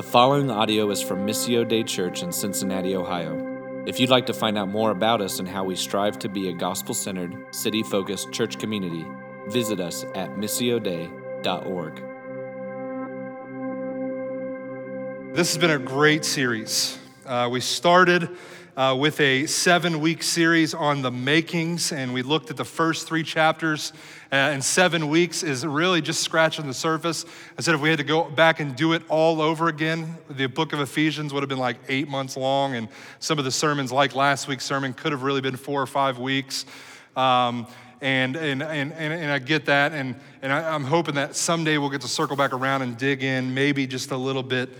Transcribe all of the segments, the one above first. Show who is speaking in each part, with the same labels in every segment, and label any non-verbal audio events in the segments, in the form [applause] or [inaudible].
Speaker 1: The following audio is from Missio Dei Church in Cincinnati, Ohio. If you'd like to find out more about us and how we strive to be a gospel centered, city focused church community, visit us at missiodei.org.
Speaker 2: This has been a great series. Uh, we started uh, with a seven week series on the makings, and we looked at the first three chapters. Uh, and seven weeks is really just scratching the surface. I said if we had to go back and do it all over again, the book of Ephesians would have been like eight months long, and some of the sermons, like last week's sermon, could have really been four or five weeks. Um, and, and, and, and, I get that, and, and I, I'm hoping that someday we'll get to circle back around and dig in maybe just a little bit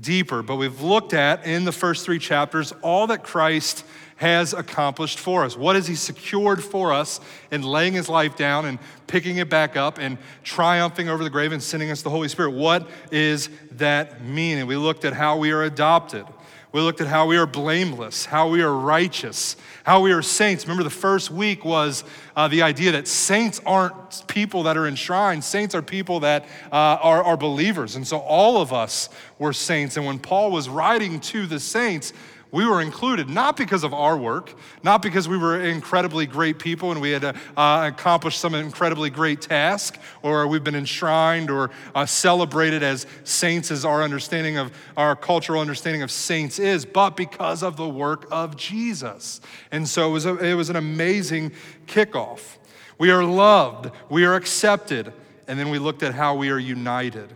Speaker 2: deeper. But we've looked at in the first three chapters all that Christ has accomplished for us. What has He secured for us in laying His life down and picking it back up and triumphing over the grave and sending us the Holy Spirit? What is that mean? And we looked at how we are adopted. We looked at how we are blameless, how we are righteous, how we are saints. Remember, the first week was uh, the idea that saints aren't people that are enshrined, saints are people that uh, are, are believers. And so all of us were saints. And when Paul was writing to the saints, we were included, not because of our work, not because we were incredibly great people and we had uh, accomplished some incredibly great task, or we've been enshrined or uh, celebrated as saints, as our understanding of our cultural understanding of saints is, but because of the work of Jesus. And so it was, a, it was an amazing kickoff. We are loved, we are accepted, and then we looked at how we are united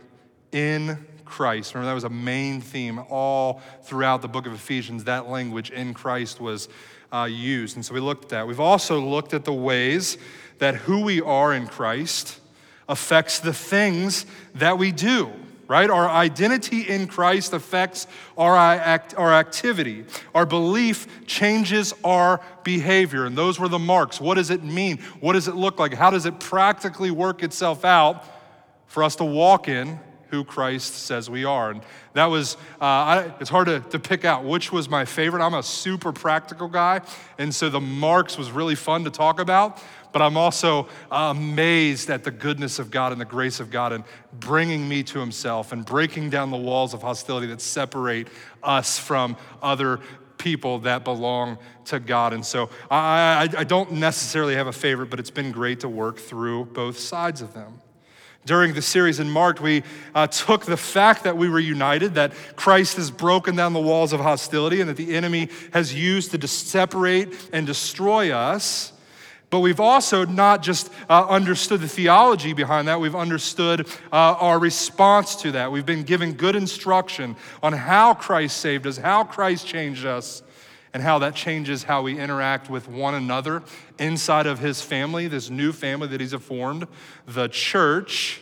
Speaker 2: in Christ. Remember, that was a main theme all throughout the book of Ephesians. That language in Christ was uh, used. And so we looked at that. We've also looked at the ways that who we are in Christ affects the things that we do right? Our identity in Christ affects our, act, our activity. Our belief changes our behavior. And those were the marks. What does it mean? What does it look like? How does it practically work itself out for us to walk in who Christ says we are. And that was, uh, I, it's hard to, to pick out which was my favorite. I'm a super practical guy, and so the marks was really fun to talk about. But I'm also amazed at the goodness of God and the grace of God and bringing me to Himself and breaking down the walls of hostility that separate us from other people that belong to God. And so I, I, I don't necessarily have a favorite, but it's been great to work through both sides of them. During the series in Mark, we uh, took the fact that we were united, that Christ has broken down the walls of hostility, and that the enemy has used to separate and destroy us. But we've also not just uh, understood the theology behind that, we've understood uh, our response to that. We've been given good instruction on how Christ saved us, how Christ changed us, and how that changes how we interact with one another inside of his family, this new family that he's formed, the church,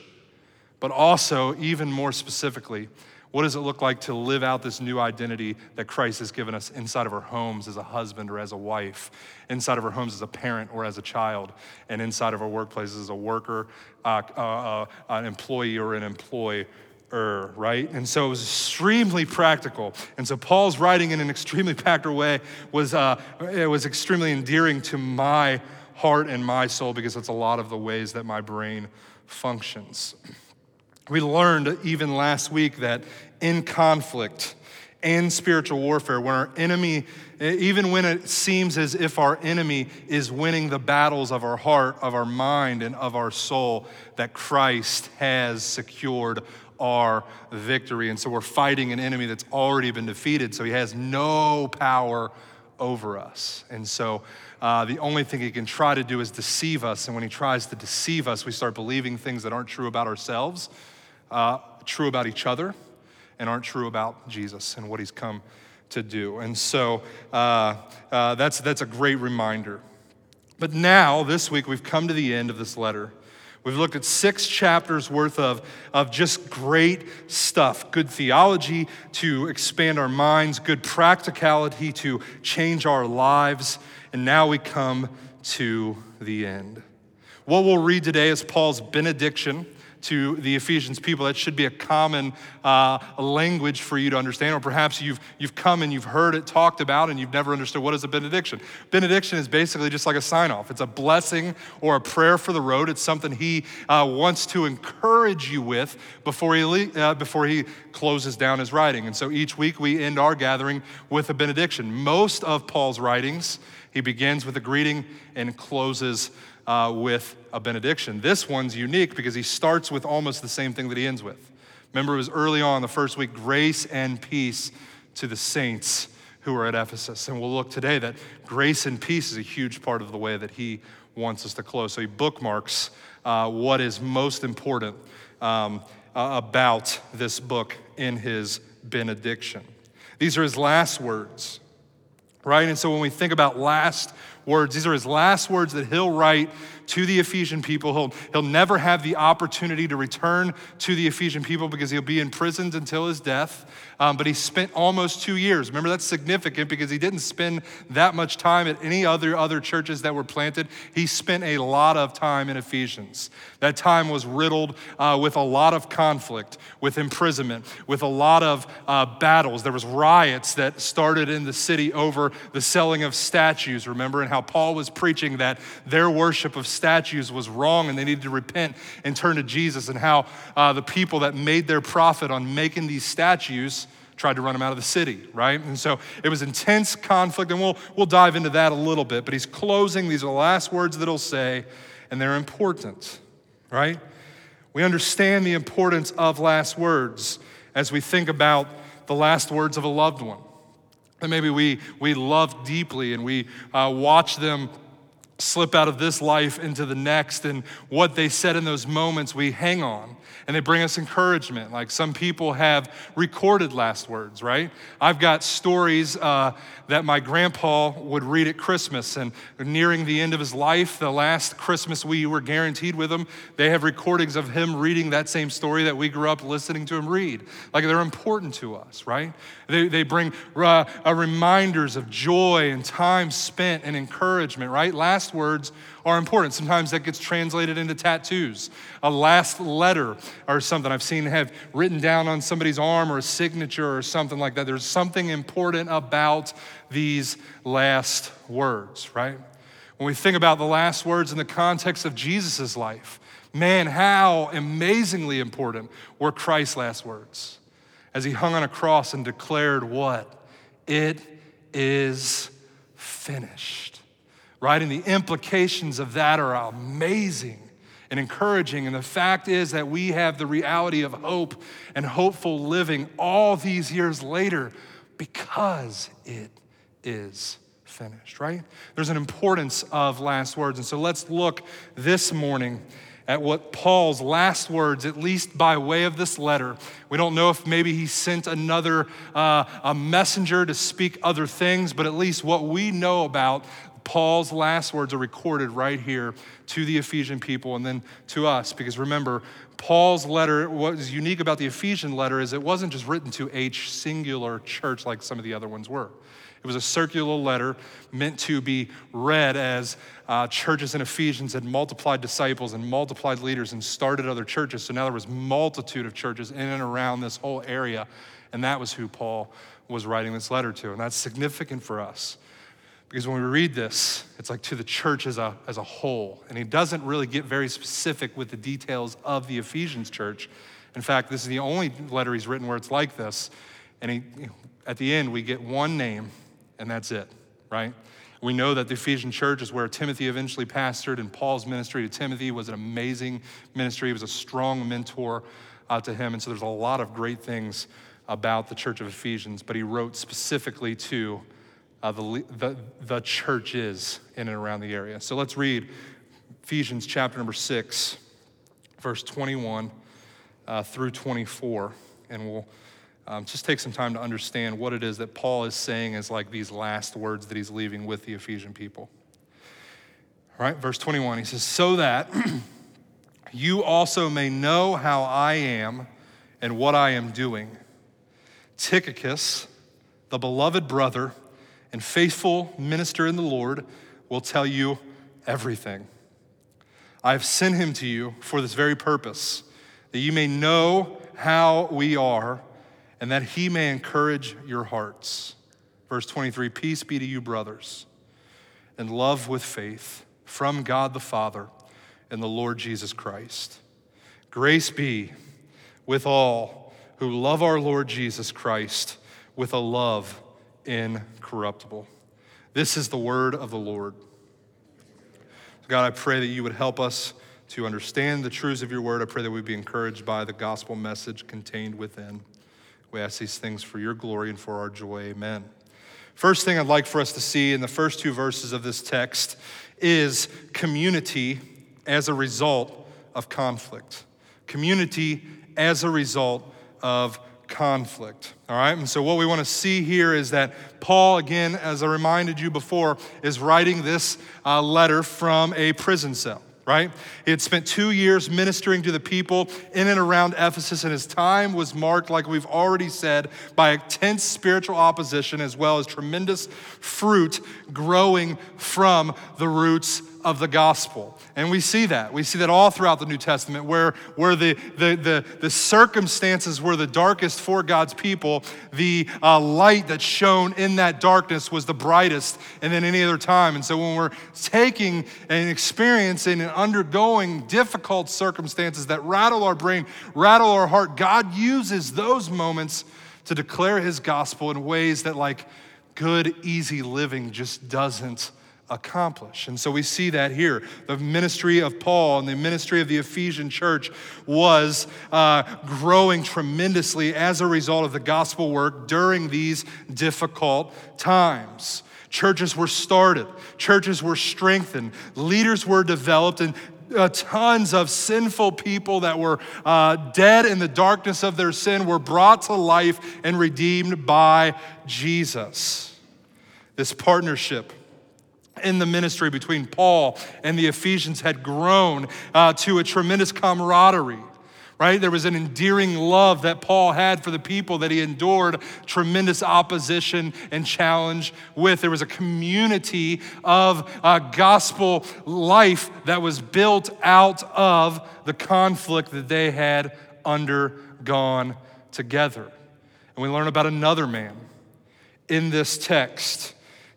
Speaker 2: but also, even more specifically, what does it look like to live out this new identity that Christ has given us inside of our homes as a husband or as a wife, inside of our homes as a parent or as a child, and inside of our workplaces as a worker, uh, uh, uh, an employee or an employee er, right? And so it was extremely practical. And so Paul's writing in an extremely practical way was, uh, it was extremely endearing to my heart and my soul because it's a lot of the ways that my brain functions. We learned even last week that in conflict and spiritual warfare, when our enemy, even when it seems as if our enemy is winning the battles of our heart, of our mind, and of our soul, that Christ has secured our victory. And so we're fighting an enemy that's already been defeated, so he has no power over us. And so uh, the only thing he can try to do is deceive us. And when he tries to deceive us, we start believing things that aren't true about ourselves, uh, true about each other, and aren't true about Jesus and what he's come to do. And so uh, uh that's, that's a great reminder. But now, this week, we've come to the end of this letter. We've looked at six chapters worth of, of just great stuff good theology to expand our minds, good practicality to change our lives. And now we come to the end. What we'll read today is Paul's benediction to the Ephesians people. That should be a common uh, language for you to understand. Or perhaps you've, you've come and you've heard it talked about and you've never understood what is a benediction. Benediction is basically just like a sign off, it's a blessing or a prayer for the road. It's something he uh, wants to encourage you with before he, uh, before he closes down his writing. And so each week we end our gathering with a benediction. Most of Paul's writings, he begins with a greeting and closes uh, with a benediction. This one's unique because he starts with almost the same thing that he ends with. Remember, it was early on the first week grace and peace to the saints who are at Ephesus. And we'll look today that grace and peace is a huge part of the way that he wants us to close. So he bookmarks uh, what is most important um, uh, about this book in his benediction. These are his last words, right? And so when we think about last words. These are his last words that he'll write to the Ephesian people. He'll, he'll never have the opportunity to return to the Ephesian people because he'll be imprisoned until his death. Um, but he spent almost two years. Remember, that's significant because he didn't spend that much time at any other other churches that were planted. He spent a lot of time in Ephesians. That time was riddled uh, with a lot of conflict, with imprisonment, with a lot of uh, battles. There was riots that started in the city over the selling of statues. Remember, and how Paul was preaching that their worship of statues was wrong and they needed to repent and turn to Jesus, and how uh, the people that made their profit on making these statues tried to run him out of the city, right? And so it was intense conflict, and we'll, we'll dive into that a little bit. But he's closing, these are the last words that he'll say, and they're important, right? We understand the importance of last words as we think about the last words of a loved one. And maybe we, we love deeply and we uh, watch them slip out of this life into the next, and what they said in those moments we hang on and they bring us encouragement. Like some people have recorded last words, right? I've got stories uh, that my grandpa would read at Christmas, and nearing the end of his life, the last Christmas we were guaranteed with him, they have recordings of him reading that same story that we grew up listening to him read. Like they're important to us, right? They, they bring uh, reminders of joy and time spent and encouragement, right? Last words are important. Sometimes that gets translated into tattoos, a last letter or something I've seen have written down on somebody's arm or a signature or something like that. There's something important about these last words, right? When we think about the last words in the context of Jesus' life, man, how amazingly important were Christ's last words as he hung on a cross and declared what? It is finished right? And the implications of that are amazing and encouraging. And the fact is that we have the reality of hope and hopeful living all these years later because it is finished, right? There's an importance of last words. And so let's look this morning at what Paul's last words, at least by way of this letter. We don't know if maybe he sent another uh, a messenger to speak other things, but at least what we know about Paul's last words are recorded right here to the Ephesian people and then to us. Because remember, Paul's letter, what is unique about the Ephesian letter is it wasn't just written to a singular church like some of the other ones were. It was a circular letter meant to be read as uh, churches in Ephesians had multiplied disciples and multiplied leaders and started other churches. So now there was multitude of churches in and around this whole area, and that was who Paul was writing this letter to. And that's significant for us because when we read this, it's like to the church as a, as a whole. And he doesn't really get very specific with the details of the Ephesians church. In fact, this is the only letter he's written where it's like this. And he, at the end, we get one name, and that's it, right? We know that the Ephesian church is where Timothy eventually pastored, and Paul's ministry to Timothy was an amazing ministry. He was a strong mentor uh, to him. And so there's a lot of great things about the church of Ephesians, but he wrote specifically to uh, the, the, the church is in and around the area. So let's read Ephesians chapter number 6, verse 21 uh, through 24, and we'll um, just take some time to understand what it is that Paul is saying as like these last words that he's leaving with the Ephesian people. All right, verse 21, he says, So that [clears throat] you also may know how I am and what I am doing. Tychicus, the beloved brother, and faithful minister in the Lord will tell you everything. I have sent him to you for this very purpose, that you may know how we are, and that he may encourage your hearts. Verse 23 Peace be to you, brothers, and love with faith from God the Father and the Lord Jesus Christ. Grace be with all who love our Lord Jesus Christ with a love incorruptible. This is the word of the Lord. God, I pray that you would help us to understand the truths of your word. I pray that we'd be encouraged by the gospel message contained within. We ask these things for your glory and for our joy. Amen. First thing I'd like for us to see in the first two verses of this text is community as a result of conflict. Community as a result of conflict. All right, and so what we want to see here is that Paul, again, as I reminded you before, is writing this uh, letter from a prison cell right? He had spent two years ministering to the people in and around Ephesus, and his time was marked, like we've already said, by intense spiritual opposition as well as tremendous fruit growing from the roots of the gospel. And we see that. We see that all throughout the New Testament, where, where the, the, the, the circumstances were the darkest for God's people, the uh, light that shone in that darkness was the brightest and than any other time. And so when we're taking and experiencing and undergoing difficult circumstances that rattle our brain, rattle our heart, God uses those moments to declare his gospel in ways that, like, good, easy living just doesn't accomplish. And so we see that here. The ministry of Paul and the ministry of the Ephesian church was uh, growing tremendously as a result of the gospel work during these difficult times. Churches were started, churches were strengthened, leaders were developed, and uh, tons of sinful people that were uh, dead in the darkness of their sin were brought to life and redeemed by Jesus. This partnership in the ministry between Paul and the Ephesians had grown uh, to a tremendous camaraderie. Right? There was an endearing love that Paul had for the people that he endured tremendous opposition and challenge with. There was a community of uh, gospel life that was built out of the conflict that they had undergone together. And we learn about another man in this text,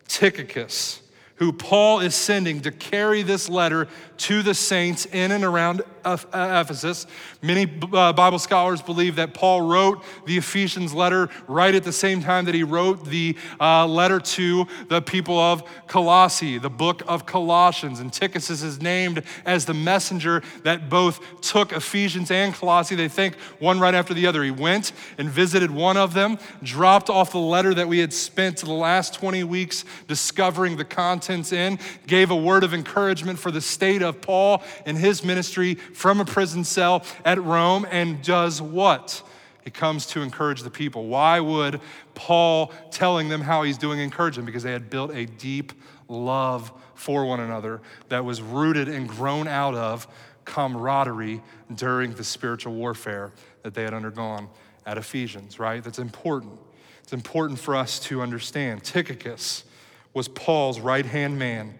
Speaker 2: Tychicus who Paul is sending to carry this letter to the saints in and around uh, Ephesus. Many uh, Bible scholars believe that Paul wrote the Ephesians letter right at the same time that he wrote the uh, letter to the people of Colossae, the book of Colossians. And Tychicus is named as the messenger that both took Ephesians and Colossae. They think one right after the other. He went and visited one of them, dropped off the letter that we had spent the last 20 weeks discovering the contents in, gave a word of encouragement for the state of Paul and his ministry from a prison cell at Rome and does what? He comes to encourage the people. Why would Paul telling them how he's doing encourage them? Because they had built a deep love for one another that was rooted and grown out of camaraderie during the spiritual warfare that they had undergone at Ephesians, right? That's important. It's important for us to understand. Tychicus was Paul's right hand man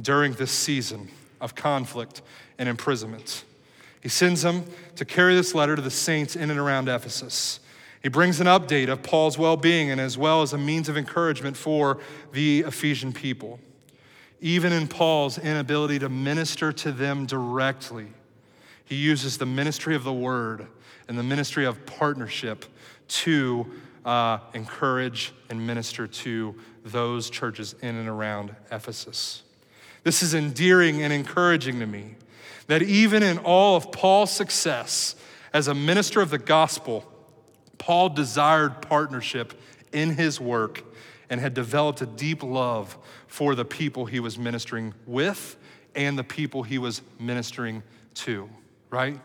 Speaker 2: during this season of conflict and imprisonment. He sends him to carry this letter to the saints in and around Ephesus. He brings an update of Paul's well being and as well as a means of encouragement for the Ephesian people. Even in Paul's inability to minister to them directly, he uses the ministry of the word and the ministry of partnership to uh, encourage and minister to those churches in and around Ephesus. This is endearing and encouraging to me that even in all of Paul's success as a minister of the gospel, Paul desired partnership in his work and had developed a deep love for the people he was ministering with and the people he was ministering to, right?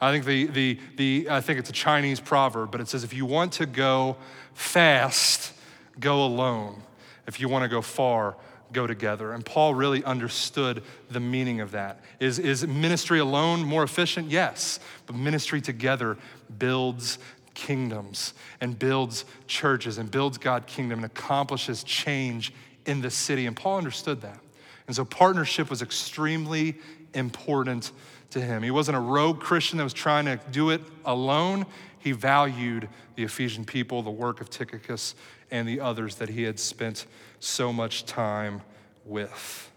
Speaker 2: I think the, the, the I think it's a Chinese proverb, but it says if you want to go fast, go alone. If you want to go far, go together. And Paul really understood the meaning of that. Is, is ministry alone more efficient? Yes. But ministry together builds kingdoms and builds churches and builds God kingdom and accomplishes change in the city. And Paul understood that. And so partnership was extremely important to him. He wasn't a rogue Christian that was trying to do it alone. He valued the Ephesian people, the work of Tychicus, and the others that he had spent so much time with.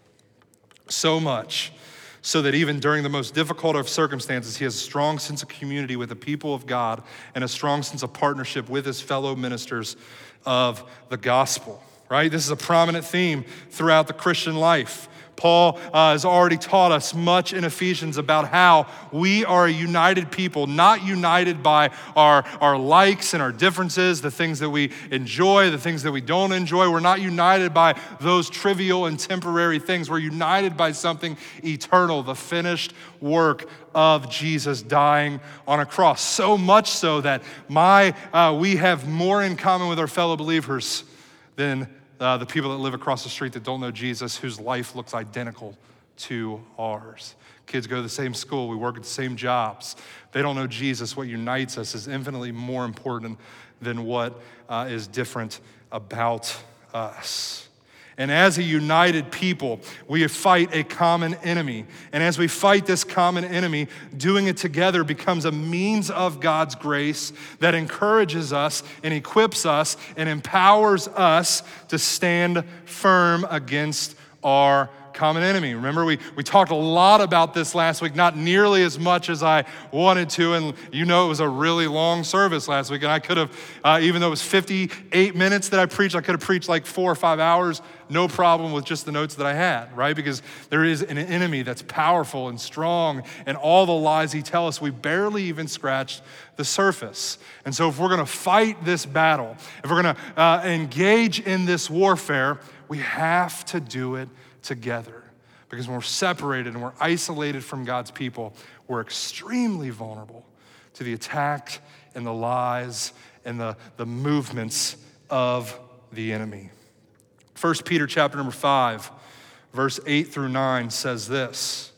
Speaker 2: So much so that even during the most difficult of circumstances, he has a strong sense of community with the people of God and a strong sense of partnership with his fellow ministers of the gospel, right? This is a prominent theme throughout the Christian life. Paul uh, has already taught us much in Ephesians about how we are a united people, not united by our, our likes and our differences, the things that we enjoy, the things that we don't enjoy. We're not united by those trivial and temporary things. We're united by something eternal, the finished work of Jesus dying on a cross. So much so that my, uh, we have more in common with our fellow believers than uh, the people that live across the street that don't know Jesus, whose life looks identical to ours. Kids go to the same school, we work at the same jobs. They don't know Jesus. What unites us is infinitely more important than what uh, is different about us. And as a united people, we fight a common enemy. And as we fight this common enemy, doing it together becomes a means of God's grace that encourages us and equips us and empowers us to stand firm against our common enemy. Remember, we, we talked a lot about this last week, not nearly as much as I wanted to. And you know, it was a really long service last week. And I could have, uh, even though it was 58 minutes that I preached, I could have preached like four or five hours, no problem with just the notes that I had, right? Because there is an enemy that's powerful and strong, and all the lies he tells us, we barely even scratched the surface. And so, if we're gonna fight this battle, if we're gonna uh, engage in this warfare, we have to do it together. Because when we're separated and we're isolated from God's people, we're extremely vulnerable to the attack and the lies and the, the movements of the enemy. 1 Peter chapter number 5, verse 8 through 9 says this.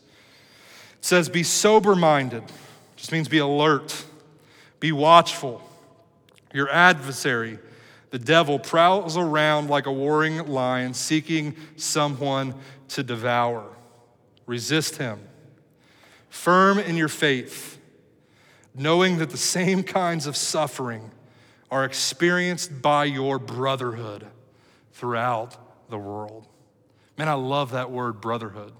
Speaker 2: It says, Be sober minded, just means be alert, be watchful. Your adversary, the devil prowls around like a warring lion, seeking someone to devour. Resist him. Firm in your faith, knowing that the same kinds of suffering are experienced by your brotherhood throughout the world. Man, I love that word, brotherhood.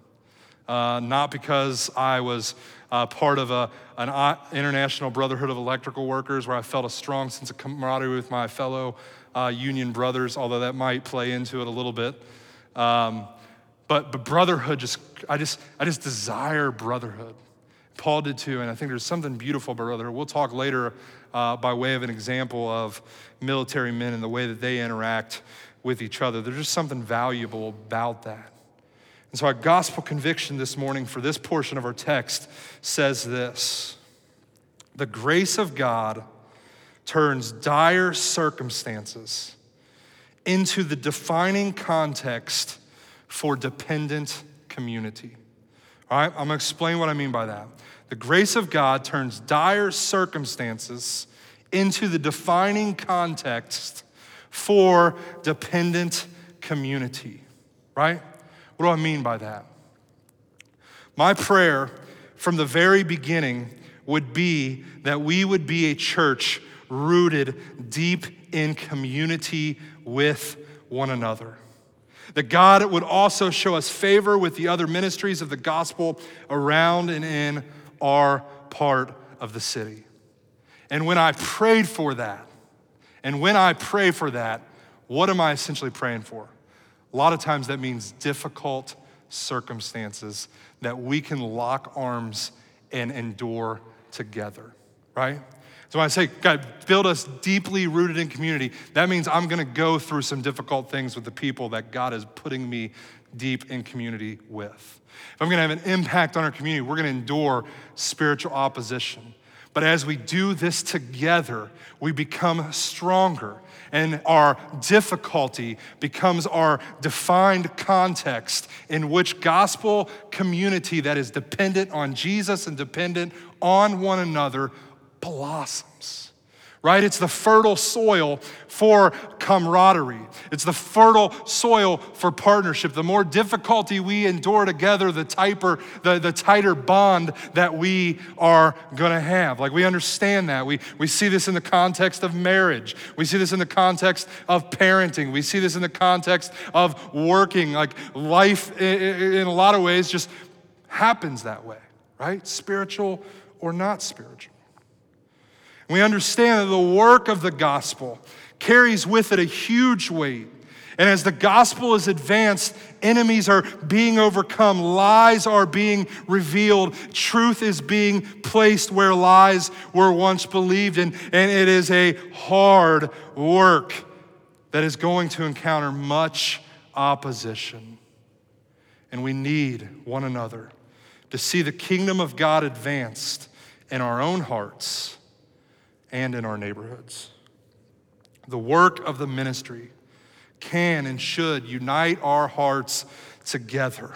Speaker 2: Uh, not because I was uh, part of a, an international brotherhood of electrical workers where I felt a strong sense of camaraderie with my fellow uh, union brothers, although that might play into it a little bit. Um, but, but brotherhood just, I just, I just desire brotherhood. Paul did too, and I think there's something beautiful about brotherhood. We'll talk later uh, by way of an example of military men and the way that they interact with each other. There's just something valuable about that. And so, our gospel conviction this morning for this portion of our text says this The grace of God turns dire circumstances into the defining context for dependent community. All right, I'm gonna explain what I mean by that. The grace of God turns dire circumstances into the defining context for dependent community, right? What do I mean by that? My prayer from the very beginning would be that we would be a church rooted deep in community with one another. That God would also show us favor with the other ministries of the gospel around and in our part of the city. And when I prayed for that, and when I pray for that, what am I essentially praying for? A lot of times that means difficult circumstances that we can lock arms and endure together, right? So when I say, God, build us deeply rooted in community, that means I'm gonna go through some difficult things with the people that God is putting me deep in community with. If I'm gonna have an impact on our community, we're gonna endure spiritual opposition. But as we do this together, we become stronger, and our difficulty becomes our defined context in which gospel community that is dependent on Jesus and dependent on one another blossoms, right? It's the fertile soil for camaraderie. It's the fertile soil for partnership. The more difficulty we endure together, the tighter, the, the tighter bond that we are gonna have. Like we understand that. We, we see this in the context of marriage. We see this in the context of parenting. We see this in the context of working. Like life, in a lot of ways, just happens that way, right? Spiritual or not spiritual. We understand that the work of the gospel carries with it a huge weight. And as the gospel is advanced, enemies are being overcome, lies are being revealed, truth is being placed where lies were once believed. And, and it is a hard work that is going to encounter much opposition. And we need one another to see the kingdom of God advanced in our own hearts and in our neighborhoods. The work of the ministry can and should unite our hearts together.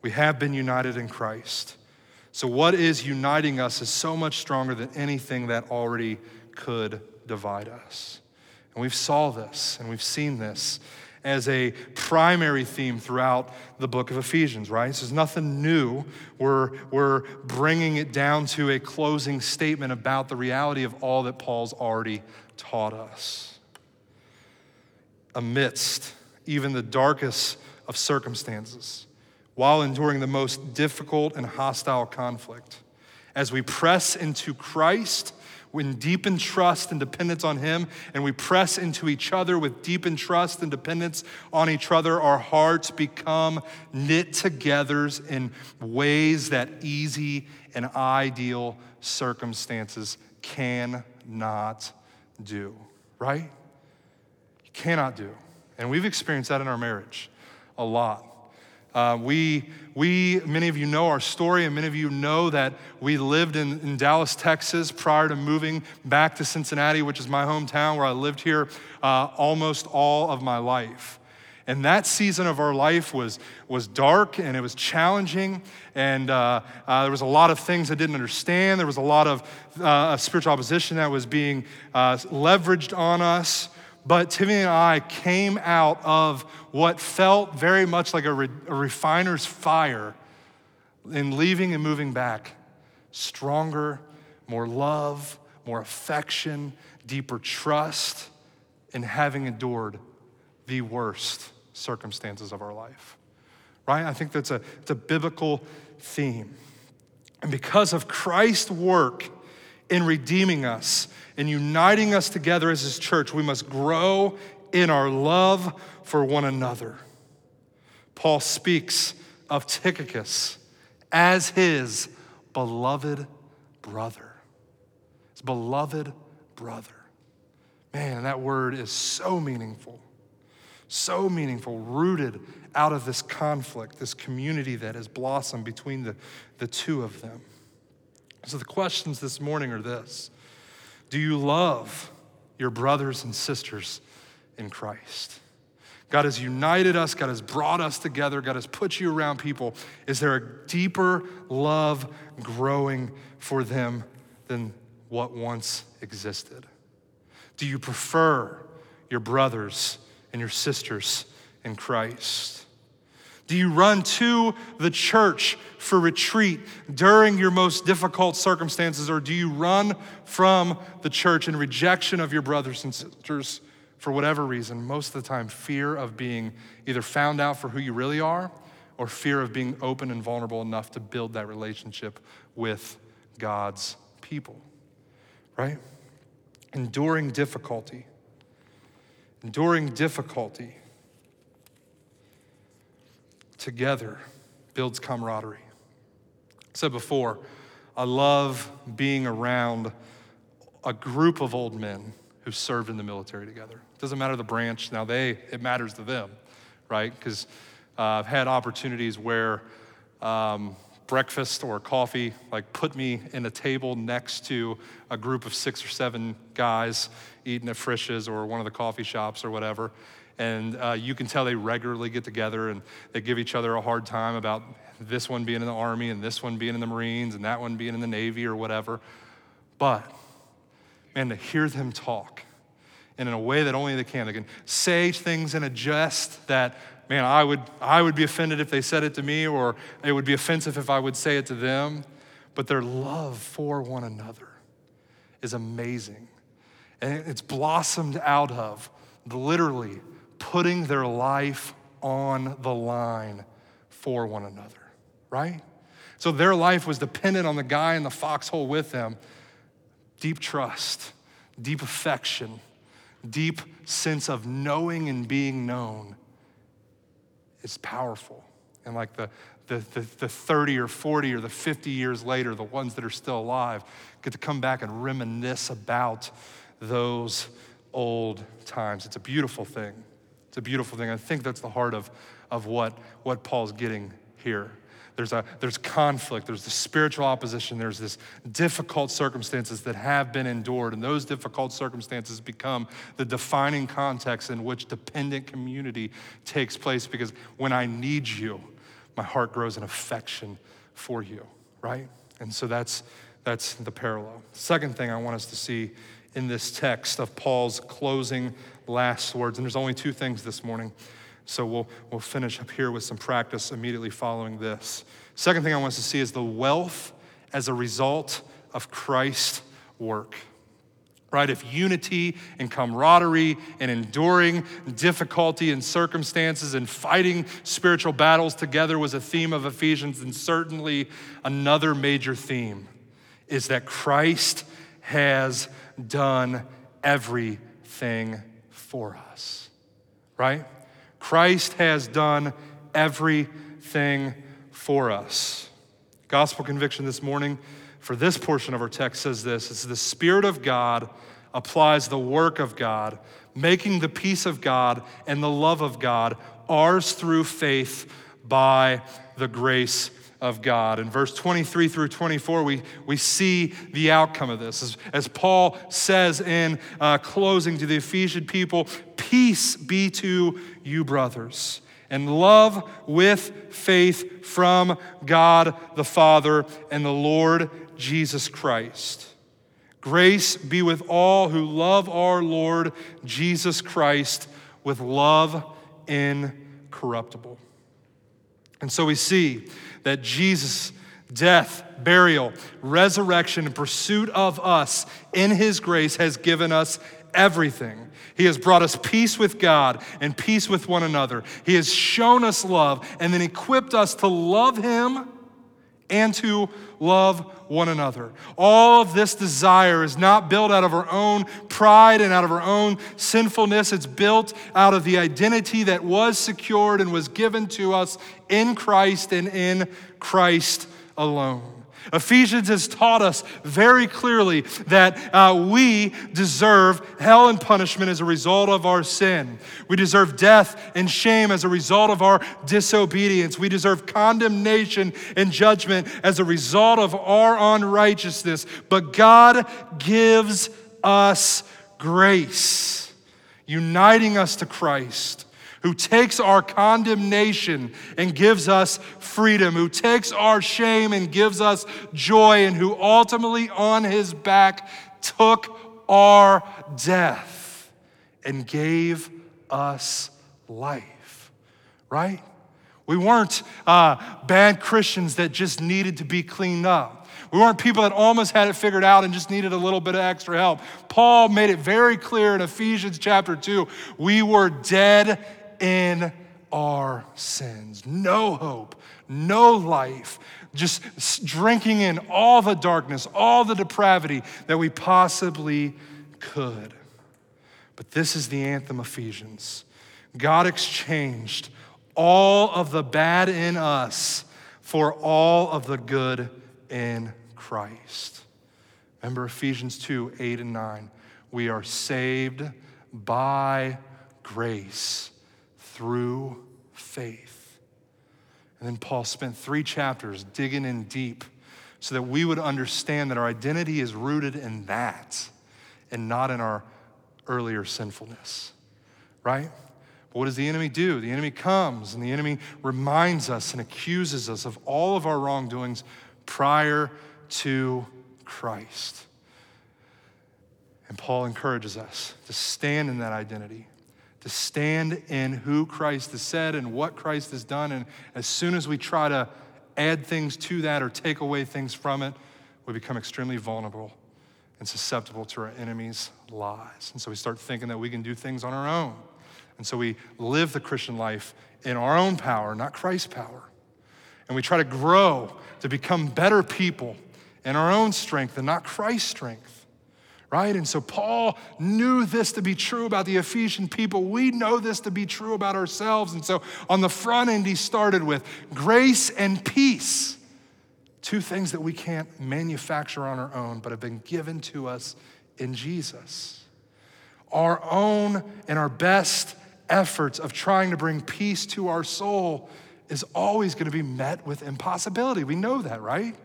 Speaker 2: We have been united in Christ. So, what is uniting us is so much stronger than anything that already could divide us. And we've saw this and we've seen this as a primary theme throughout the book of Ephesians, right? This is nothing new. We're, we're bringing it down to a closing statement about the reality of all that Paul's already taught us. Amidst even the darkest of circumstances, while enduring the most difficult and hostile conflict, as we press into Christ in deepened trust and dependence on Him, and we press into each other with deepened trust and dependence on each other, our hearts become knit together in ways that easy and ideal circumstances cannot do, right? You cannot do. And we've experienced that in our marriage a lot. Uh, we, we, many of you know our story, and many of you know that we lived in, in Dallas, Texas prior to moving back to Cincinnati, which is my hometown, where I lived here uh, almost all of my life. And that season of our life was, was dark and it was challenging. And uh, uh, there was a lot of things I didn't understand. There was a lot of uh, spiritual opposition that was being uh, leveraged on us. But Timmy and I came out of what felt very much like a, re- a refiner's fire in leaving and moving back stronger, more love, more affection, deeper trust in having endured the worst circumstances of our life. Right? I think that's a, it's a biblical theme. And because of Christ's work in redeeming us, in uniting us together as His church, we must grow in our love for one another. Paul speaks of Tychicus as his beloved brother. His beloved brother. Man, that word is so meaningful, so meaningful, rooted out of this conflict, this community that has blossomed between the, the two of them. So, the questions this morning are this do you love your brothers and sisters in Christ? God has united us, God has brought us together, God has put you around people. Is there a deeper love growing for them than what once existed? Do you prefer your brothers and your sisters in Christ? Do you run to the church for retreat during your most difficult circumstances, or do you run from the church in rejection of your brothers and sisters for whatever reason? Most of the time, fear of being either found out for who you really are, or fear of being open and vulnerable enough to build that relationship with God's people, right? Enduring difficulty. Enduring difficulty together builds camaraderie. I said before, I love being around a group of old men who served in the military together. It doesn't matter the branch. Now they, it matters to them, right? Because uh, I've had opportunities where um, breakfast or coffee like put me in a table next to a group of six or seven guys eating at Frisch's or one of the coffee shops or whatever and uh, you can tell they regularly get together and they give each other a hard time about this one being in the Army and this one being in the Marines and that one being in the Navy or whatever. But man, to hear them talk and in a way that only they can. They can say things in a jest that, man, I would, I would be offended if they said it to me, or it would be offensive if I would say it to them. But their love for one another is amazing. And it's blossomed out of literally putting their life on the line for one another, right? So their life was dependent on the guy in the foxhole with them. Deep trust, deep affection, deep sense of knowing and being known is powerful. And like the, the, the, the, 30 or 40 or the 50 years later, the ones that are still alive get to come back and reminisce about those old times. It's a beautiful thing. It's a beautiful thing. I think that's the heart of, of what, what Paul's getting here. There's, a, there's conflict, there's the spiritual opposition, there's this difficult circumstances that have been endured, and those difficult circumstances become the defining context in which dependent community takes place because when I need you, my heart grows in affection for you, right? And so that's, that's the parallel. Second thing I want us to see in this text of Paul's closing last words, and there's only two things this morning. So we'll, we'll finish up here with some practice immediately following this. Second thing I want us to see is the wealth as a result of Christ's work. Right? If unity and camaraderie and enduring difficulty and circumstances and fighting spiritual battles together was a theme of Ephesians, then certainly another major theme is that Christ has done everything for us. Right? Christ has done everything for us. Gospel conviction this morning for this portion of our text says this it's the Spirit of God applies the work of God, making the peace of God and the love of God ours through faith by the grace of God. In verse 23 through 24, we, we see the outcome of this. As, as Paul says in uh, closing to the Ephesian people, Peace be to you, brothers, and love with faith from God the Father and the Lord Jesus Christ. Grace be with all who love our Lord Jesus Christ with love incorruptible. And so we see that Jesus' death, burial, resurrection, and pursuit of us in his grace has given us everything. He has brought us peace with God and peace with one another. He has shown us love and then equipped us to love him and to love one another. All of this desire is not built out of our own pride and out of our own sinfulness. It's built out of the identity that was secured and was given to us in Christ and in Christ alone. Ephesians has taught us very clearly that uh, we deserve hell and punishment as a result of our sin. We deserve death and shame as a result of our disobedience. We deserve condemnation and judgment as a result of our unrighteousness. But God gives us grace, uniting us to Christ who takes our condemnation and gives us freedom, who takes our shame and gives us joy, and who ultimately on his back took our death and gave us life, right? We weren't uh, bad Christians that just needed to be cleaned up. We weren't people that almost had it figured out and just needed a little bit of extra help. Paul made it very clear in Ephesians chapter 2 we were dead in our sins. No hope, no life, just drinking in all the darkness, all the depravity that we possibly could. But this is the anthem Ephesians. God exchanged all of the bad in us for all of the good in Christ. Remember Ephesians 2 8 and 9. We are saved by grace through faith. And then Paul spent three chapters digging in deep so that we would understand that our identity is rooted in that and not in our earlier sinfulness, right? But what does the enemy do? The enemy comes and the enemy reminds us and accuses us of all of our wrongdoings prior to Christ. And Paul encourages us to stand in that identity, to stand in who Christ has said and what Christ has done. And as soon as we try to add things to that or take away things from it, we become extremely vulnerable and susceptible to our enemies' lies. And so we start thinking that we can do things on our own. And so we live the Christian life in our own power, not Christ's power. And we try to grow to become better people in our own strength and not Christ's strength right? And so Paul knew this to be true about the Ephesian people. We know this to be true about ourselves. And so on the front end, he started with grace and peace, two things that we can't manufacture on our own, but have been given to us in Jesus. Our own and our best efforts of trying to bring peace to our soul is always going to be met with impossibility. We know that, right?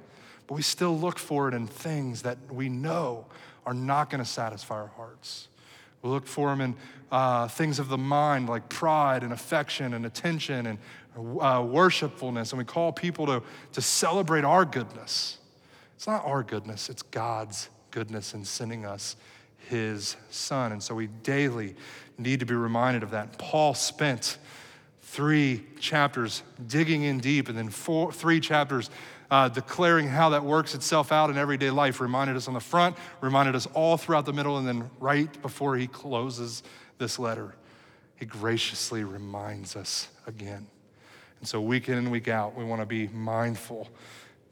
Speaker 2: But we still look for it in things that we know are not going to satisfy our hearts. We look for them in uh, things of the mind like pride and affection and attention and uh, worshipfulness. And we call people to, to celebrate our goodness. It's not our goodness, it's God's goodness in sending us his son. And so we daily need to be reminded of that. Paul spent three chapters digging in deep and then four, three chapters uh, declaring how that works itself out in everyday life. Reminded us on the front, reminded us all throughout the middle, and then right before he closes this letter, he graciously reminds us again. And so, week in and week out, we want to be mindful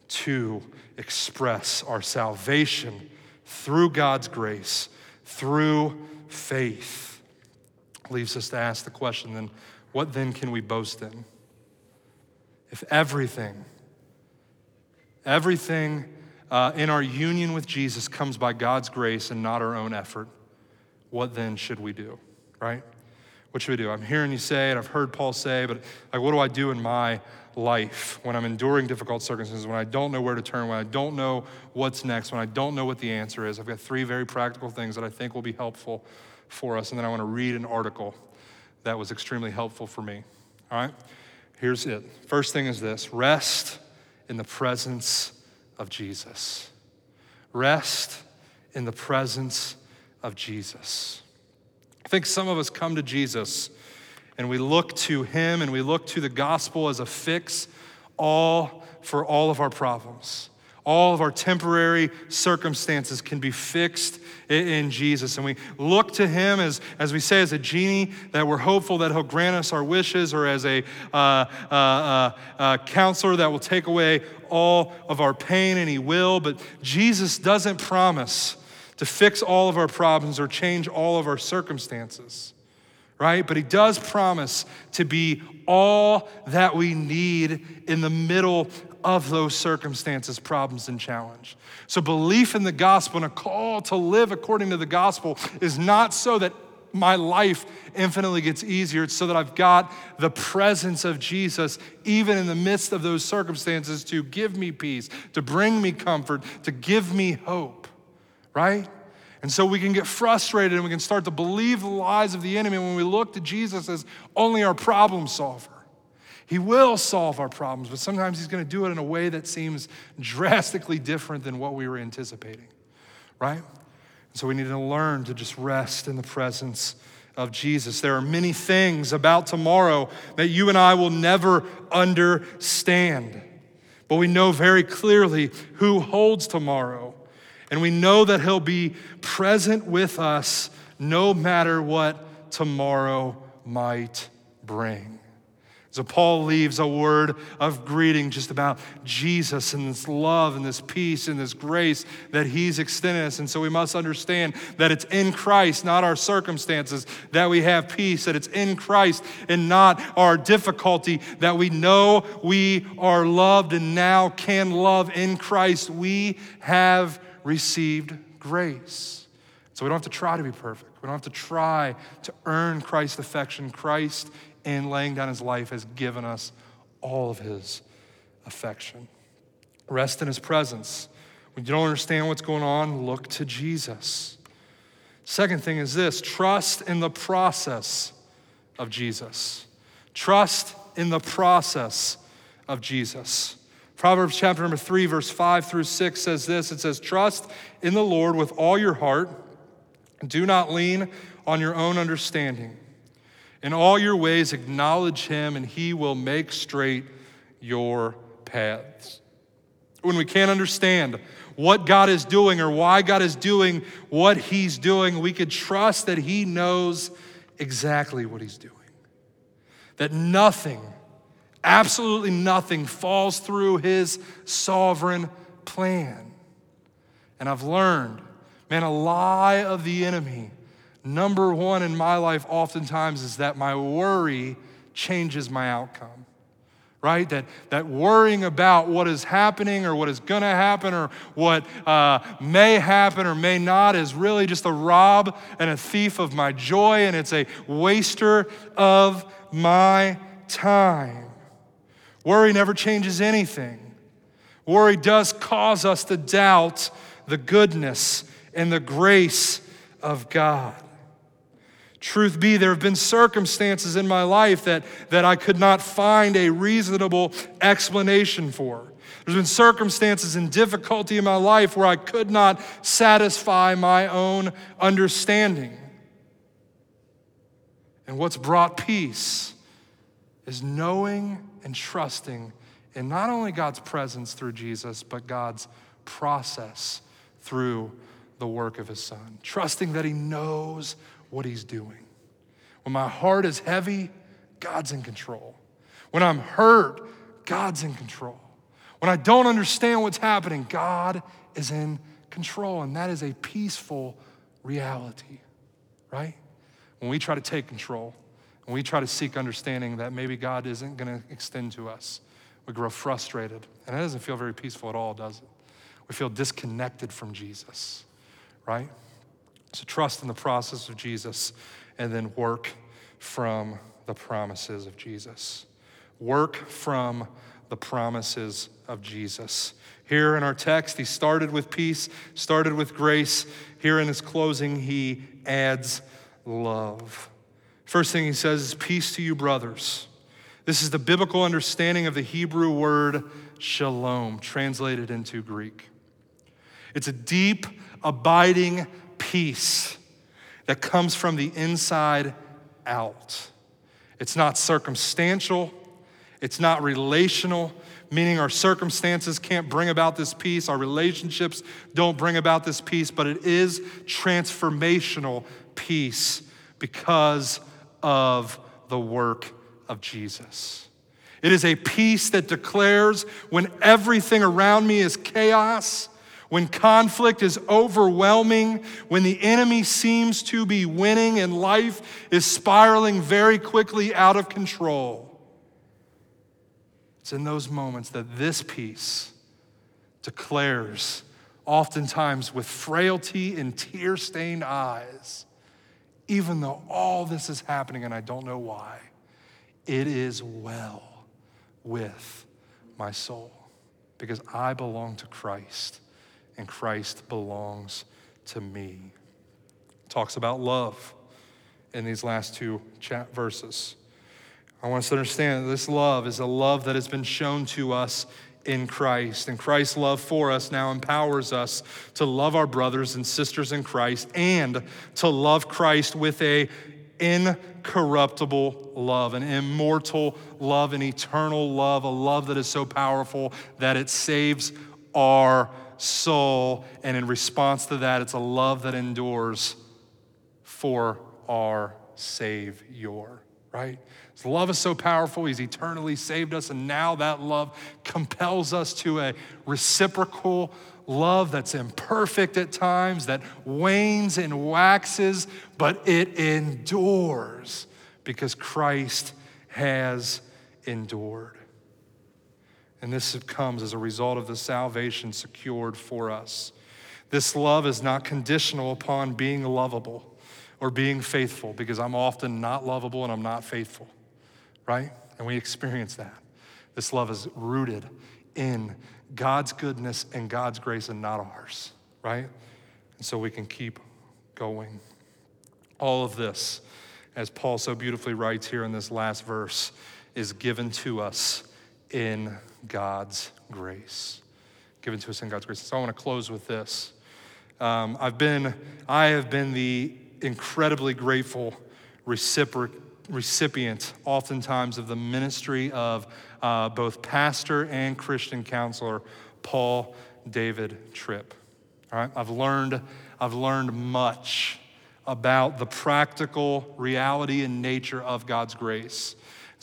Speaker 2: to express our salvation through God's grace, through faith. Leaves us to ask the question then, what then can we boast in? If everything Everything uh, in our union with Jesus comes by God's grace and not our own effort. What then should we do, right? What should we do? I'm hearing you say it, I've heard Paul say, but like, what do I do in my life when I'm enduring difficult circumstances, when I don't know where to turn, when I don't know what's next, when I don't know what the answer is? I've got three very practical things that I think will be helpful for us. And then I want to read an article that was extremely helpful for me. All right? Here's it. First thing is this rest in the presence of Jesus. Rest in the presence of Jesus. I think some of us come to Jesus and we look to him and we look to the gospel as a fix all for all of our problems all of our temporary circumstances can be fixed in Jesus. And we look to Him as, as we say, as a genie, that we're hopeful that He'll grant us our wishes, or as a uh, uh, uh, uh, counselor that will take away all of our pain, and He will. But Jesus doesn't promise to fix all of our problems or change all of our circumstances right? But he does promise to be all that we need in the middle of those circumstances, problems, and challenge. So, belief in the gospel and a call to live according to the gospel is not so that my life infinitely gets easier. It's so that I've got the presence of Jesus, even in the midst of those circumstances, to give me peace, to bring me comfort, to give me hope, right? And so we can get frustrated and we can start to believe the lies of the enemy when we look to Jesus as only our problem solver. He will solve our problems, but sometimes He's going to do it in a way that seems drastically different than what we were anticipating, right? And So we need to learn to just rest in the presence of Jesus. There are many things about tomorrow that you and I will never understand, but we know very clearly who holds tomorrow. And we know that He'll be present with us no matter what tomorrow might bring. So Paul leaves a word of greeting just about Jesus and this love and this peace and this grace that he's extended us. And so we must understand that it's in Christ, not our circumstances, that we have peace, that it's in Christ and not our difficulty, that we know we are loved and now can love in Christ. We have received grace. So we don't have to try to be perfect. We don't have to try to earn Christ's affection. Christ in laying down his life, has given us all of his affection. Rest in his presence. When you don't understand what's going on, look to Jesus. Second thing is this trust in the process of Jesus. Trust in the process of Jesus. Proverbs chapter number 3, verse 5 through 6 says this it says, Trust in the Lord with all your heart Do not lean on your own understanding. In all your ways, acknowledge him, and he will make straight your paths. When we can't understand what God is doing or why God is doing what he's doing, we could trust that he knows exactly what he's doing. That nothing, absolutely nothing, falls through his sovereign plan. And I've learned, man, a lie of the enemy, number one in my life, oftentimes, is that my worry changes my outcome right? That, that worrying about what is happening or what is going to happen or what uh, may happen or may not is really just a rob and a thief of my joy, and it's a waster of my time. Worry never changes anything. Worry does cause us to doubt the goodness and the grace of God. Truth be, there have been circumstances in my life that, that I could not find a reasonable explanation for. There's been circumstances and difficulty in my life where I could not satisfy my own understanding. And what's brought peace is knowing and trusting in not only God's presence through Jesus, but God's process through the work of His Son. Trusting that He knows what He's doing. When my heart is heavy, God's in control. When I'm hurt, God's in control. When I don't understand what's happening, God is in control. And that is a peaceful reality, right? When we try to take control, when we try to seek understanding that maybe God isn't going to extend to us, we grow frustrated. And that doesn't feel very peaceful at all, does it? We feel disconnected from Jesus, right? So trust in the process of Jesus and then work from the promises of Jesus. Work from the promises of Jesus. Here in our text, he started with peace, started with grace. Here in his closing, he adds love. First thing he says is, Peace to you, brothers. This is the biblical understanding of the Hebrew word shalom, translated into Greek. It's a deep, abiding peace that comes from the inside out. It's not circumstantial, it's not relational, meaning our circumstances can't bring about this peace, our relationships don't bring about this peace, but it is transformational peace because of the work of Jesus. It is a peace that declares when everything around me is chaos when conflict is overwhelming, when the enemy seems to be winning and life is spiraling very quickly out of control. It's in those moments that this peace declares, oftentimes with frailty and tear stained eyes, even though all this is happening and I don't know why, it is well with my soul because I belong to Christ and Christ belongs to me. Talks about love in these last two chat verses. I want us to understand that this love is a love that has been shown to us in Christ. And Christ's love for us now empowers us to love our brothers and sisters in Christ and to love Christ with a incorruptible love, an immortal love, an eternal love, a love that is so powerful that it saves our soul. And in response to that, it's a love that endures for our Savior, right? His love is so powerful. He's eternally saved us. And now that love compels us to a reciprocal love that's imperfect at times, that wanes and waxes, but it endures because Christ has endured. And this comes as a result of the salvation secured for us. This love is not conditional upon being lovable or being faithful, because I'm often not lovable and I'm not faithful, right? And we experience that. This love is rooted in God's goodness and God's grace and not ours, right? And so we can keep going. All of this, as Paul so beautifully writes here in this last verse, is given to us in God's grace. Given to us in God's grace. So I want to close with this. Um, I've been, I have been the incredibly grateful recipro- recipient, oftentimes, of the ministry of uh, both pastor and Christian counselor Paul David Tripp. All right, I've learned, I've learned much about the practical reality and nature of God's grace.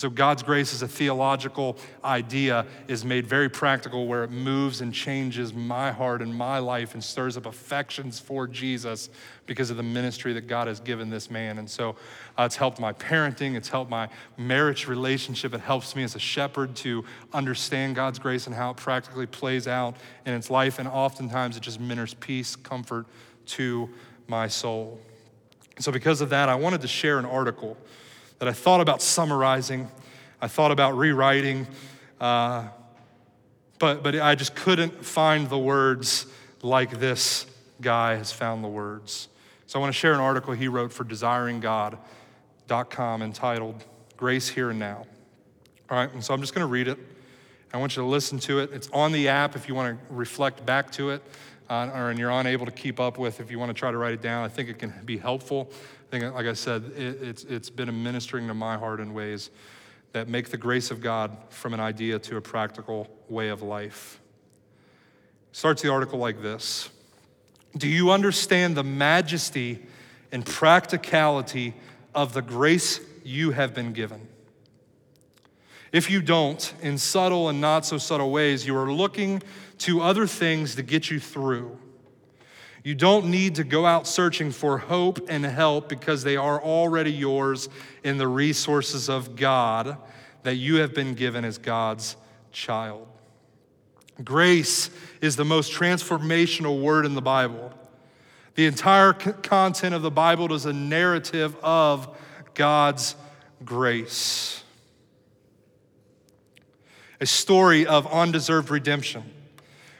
Speaker 2: So, God's grace as a theological idea is made very practical where it moves and changes my heart and my life and stirs up affections for Jesus because of the ministry that God has given this man. And so, uh, it's helped my parenting, it's helped my marriage relationship, it helps me as a shepherd to understand God's grace and how it practically plays out in its life. And oftentimes, it just ministers peace, comfort to my soul. So, because of that, I wanted to share an article that I thought about summarizing, I thought about rewriting, uh, but, but I just couldn't find the words like this guy has found the words. So I want to share an article he wrote for desiringgod.com entitled Grace Here and Now. All right, and so I'm just going to read it. I want you to listen to it. It's on the app if you want to reflect back to it, uh, or and you're unable to keep up with if you want to try to write it down. I think it can be helpful I think, like I said, it, it's, it's been ministering to my heart in ways that make the grace of God from an idea to a practical way of life. Starts the article like this Do you understand the majesty and practicality of the grace you have been given? If you don't, in subtle and not so subtle ways, you are looking to other things to get you through. You don't need to go out searching for hope and help because they are already yours in the resources of God that you have been given as God's child. Grace is the most transformational word in the Bible. The entire content of the Bible is a narrative of God's grace, a story of undeserved redemption.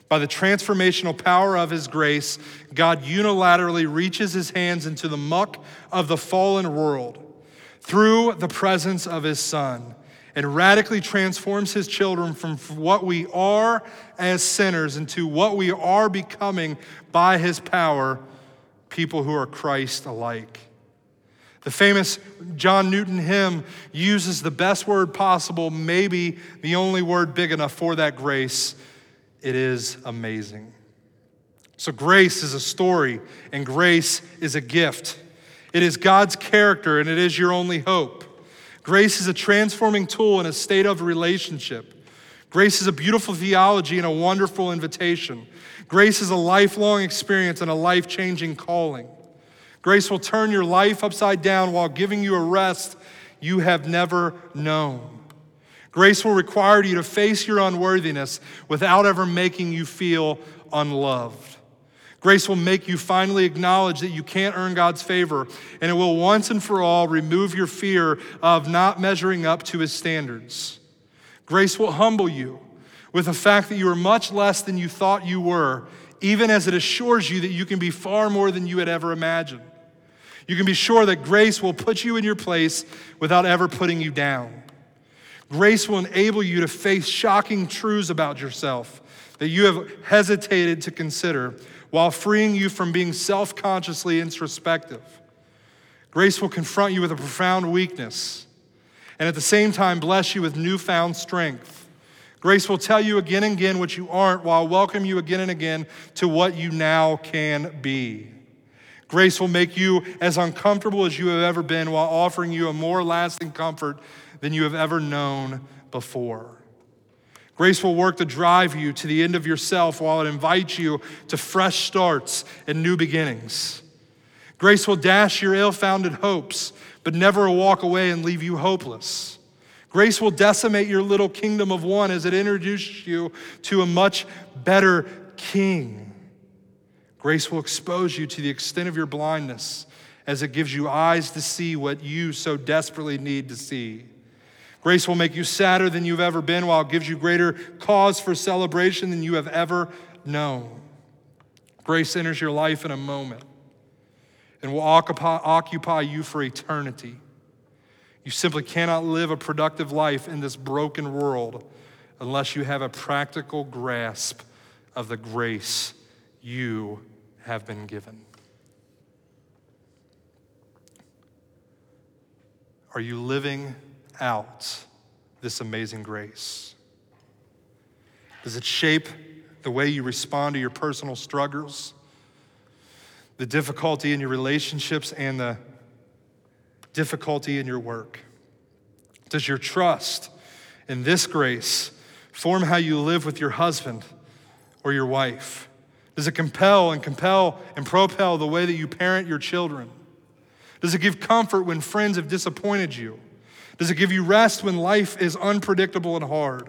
Speaker 2: By the transformational power of His grace, God unilaterally reaches His hands into the muck of the fallen world through the presence of His Son and radically transforms His children from what we are as sinners into what we are becoming by His power, people who are Christ alike. The famous John Newton hymn uses the best word possible, maybe the only word big enough for that grace it is amazing. So, grace is a story, and grace is a gift. It is God's character, and it is your only hope. Grace is a transforming tool in a state of relationship. Grace is a beautiful theology and a wonderful invitation. Grace is a lifelong experience and a life changing calling. Grace will turn your life upside down while giving you a rest you have never known. Grace will require you to face your unworthiness without ever making you feel unloved. Grace will make you finally acknowledge that you can't earn God's favor, and it will once and for all remove your fear of not measuring up to his standards. Grace will humble you with the fact that you are much less than you thought you were, even as it assures you that you can be far more than you had ever imagined. You can be sure that grace will put you in your place without ever putting you down. Grace will enable you to face shocking truths about yourself that you have hesitated to consider while freeing you from being self consciously introspective. Grace will confront you with a profound weakness and at the same time bless you with newfound strength. Grace will tell you again and again what you aren't while welcome you again and again to what you now can be. Grace will make you as uncomfortable as you have ever been while offering you a more lasting comfort than you have ever known before. Grace will work to drive you to the end of yourself while it invites you to fresh starts and new beginnings. Grace will dash your ill founded hopes, but never walk away and leave you hopeless. Grace will decimate your little kingdom of one as it introduces you to a much better king. Grace will expose you to the extent of your blindness as it gives you eyes to see what you so desperately need to see. Grace will make you sadder than you've ever been, while it gives you greater cause for celebration than you have ever known. Grace enters your life in a moment and will occupy, you for eternity. You simply cannot live a productive life in this broken world unless you have a practical grasp of the grace you have been given. Are you living out this amazing grace? Does it shape the way you respond to your personal struggles, the difficulty in your relationships, and the difficulty in your work? Does your trust in this grace form how you live with your husband or your wife? Does it compel and compel and propel the way that you parent your children? Does it give comfort when friends have disappointed you? Does it give you rest when life is unpredictable and hard?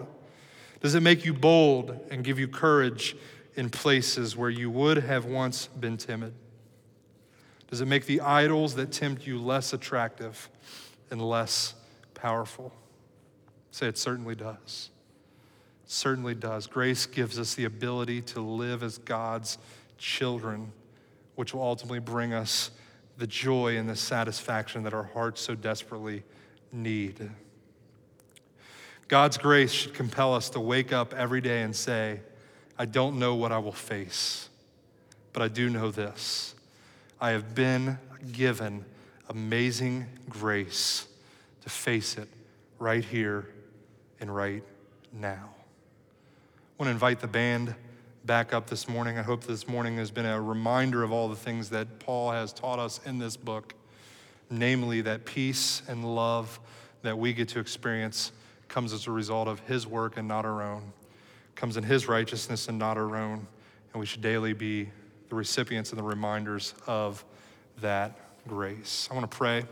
Speaker 2: Does it make you bold and give you courage in places where you would have once been timid? Does it make the idols that tempt you less attractive and less powerful? Say it certainly does. Certainly does. Grace gives us the ability to live as God's children, which will ultimately bring us the joy and the satisfaction that our hearts so desperately need. God's grace should compel us to wake up every day and say, I don't know what I will face, but I do know this. I have been given amazing grace to face it right here and right now. Want to invite the band back up this morning. I hope this morning has been a reminder of all the things that Paul has taught us in this book, namely that peace and love that we get to experience comes as a result of his work and not our own, comes in his righteousness and not our own, and we should daily be the recipients and the reminders of that grace. I want to pray,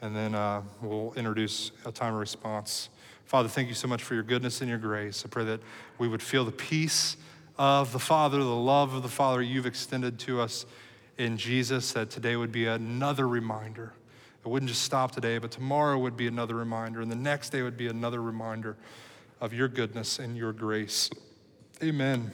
Speaker 2: and then uh, we'll introduce a time of response. Father, thank you so much for your goodness and your grace. I pray that we would feel the peace of the Father, the love of the Father you've extended to us in Jesus, that today would be another reminder. It wouldn't just stop today, but tomorrow would be another reminder, and the next day would be another reminder of your goodness and your grace. Amen.